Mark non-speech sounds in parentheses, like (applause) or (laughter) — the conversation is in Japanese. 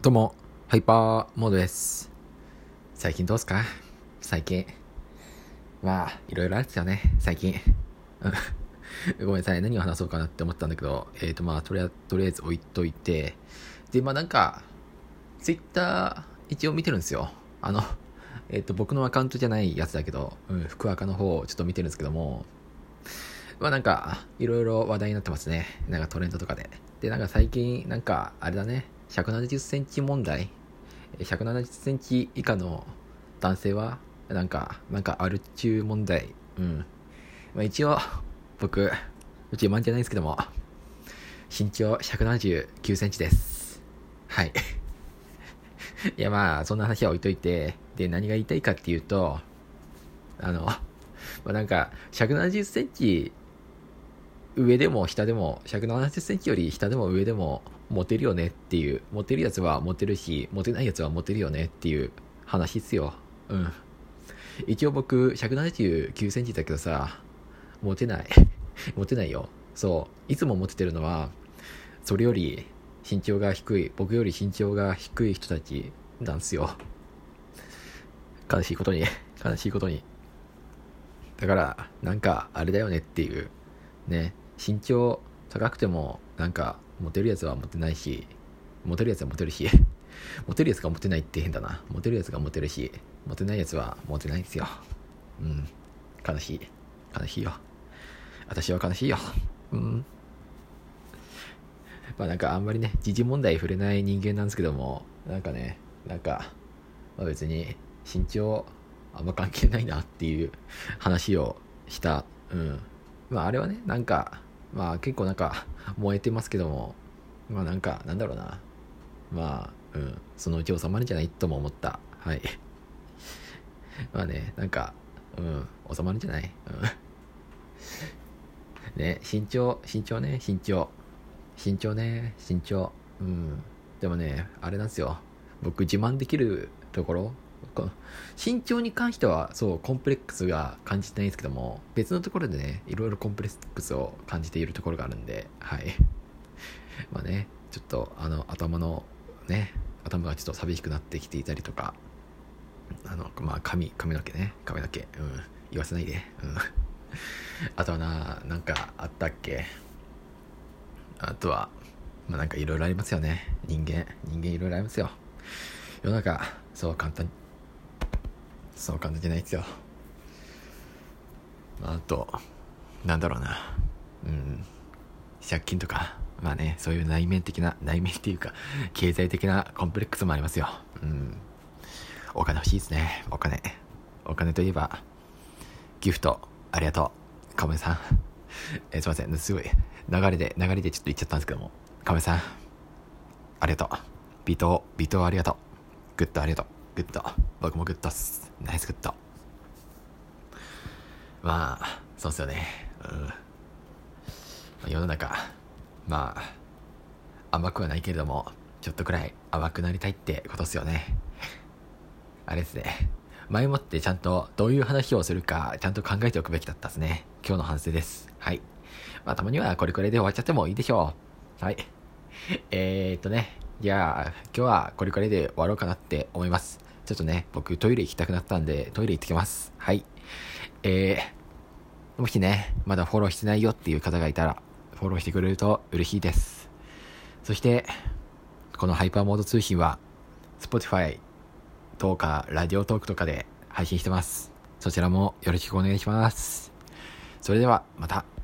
どうも、ハイパーモードです。最近どうすか？最近。まあ、いろいろあるんですよね、最近。(laughs) ごめんなさい、何を話そうかなって思ったんだけど、えっ、ー、とまあとりあ、とりあえず置いといて、で、まあなんか、ツイッター一応見てるんですよ。あの、えっ、ー、と、僕のアカウントじゃないやつだけど、うん、福赤の方をちょっと見てるんですけども、まあなんか、いろいろ話題になってますね。なんかトレンドとかで。で、なんか最近、なんか、あれだね、170センチ問題？170センチ以下の男性はなんかなんかアル中問題。うん。まあ一応僕うち自慢じゃないんですけども身長179センチです。はい。(laughs) いやまあそんな話は置いといてで何が言いたいかっていうとあのまあなんか170センチ上でも下でも170センチより下でも上でもモテるよねっていうモテるやつはモテるしモテないやつはモテるよねっていう話っすよ。うん。一応僕179センチだけどさモテない。(laughs) モテないよ。そう。いつもモテてるのはそれより身長が低い僕より身長が低い人たちなんすよ。悲しいことに。悲しいことに。だからなんかあれだよねっていう。ね。身長高くてもなんかモテるやつはモテないしモテるやつはモテるし (laughs) モテるやつがモテないって変だな。モテるやつがモテるしモテないやつはモテないですよ。うん。悲しい。悲しいよ。私は悲しいよ。うん。まあなんかあんまりね時事問題触れない人間なんですけどもなんかねなんか、まあ、別に身長あんま関係ないなっていう話をした。うん。まああれはねなんかまあ結構なんか燃えてますけども。まあなんかなんだろうな。まあうん。そのうち収まるんじゃないとも思った。はい。まあねなんかうん収まるんじゃない？うん。ね身長身長ね身長身長ね身長うん。でもねあれなんですよ。僕自慢できるところ身長に関してはそうコンプレックスが感じてないんですけども別のところでねいろいろコンプレックスを感じているところがあるんではい。(laughs) まあねちょっとあの頭のね頭がちょっと寂しくなってきていたりとかあのまあ髪髪の毛ね髪の毛うん言わせないでうん。(laughs) あとはななんかあったっけ？あとはまあなんかいろいろありますよね。人間人間いろいろありますよ。世の中そう簡単にそう簡単じゃないですよ。あと、なんだろうな。うん。借金とか、まあね、そういう内面的な、内面っていうか、経済的なコンプレックスもありますよ。うん。お金欲しいですね。お金。お金といえば、ギフト、ありがとう。カメさん。(laughs) えすいません。すごい、流れで、流れでちょっと言っちゃったんですけども。カメさん。ありがとう。微糖、微糖ありがとう。グッドありがとう。グッド。僕もグッドっす。ナイスグッド。まあ、そうっすよね。うん。世の中、まあ、甘くはないけれども、ちょっとくらい甘くなりたいってことっすよね。あれですね。前もってちゃんとどういう話をするかちゃんと考えておくべきだったっすね。今日の反省です。はい。まあ、たまにはこれくらいで終わっちゃってもいいでしょう。はい。えー、っとね。じゃあ、今日はこれくらいで終わろうかなって思います。ちょっとね、僕トイレ行きたくなったんで、トイレ行ってきます。はい。えー、もしね、まだフォローしてないよっていう方がいたら、フォローしてくれると嬉しいです。そして、このハイパーモード通信は、Spotify とか、ラジオトークとかで配信してます。そちらもよろしくお願いします。それでは、また。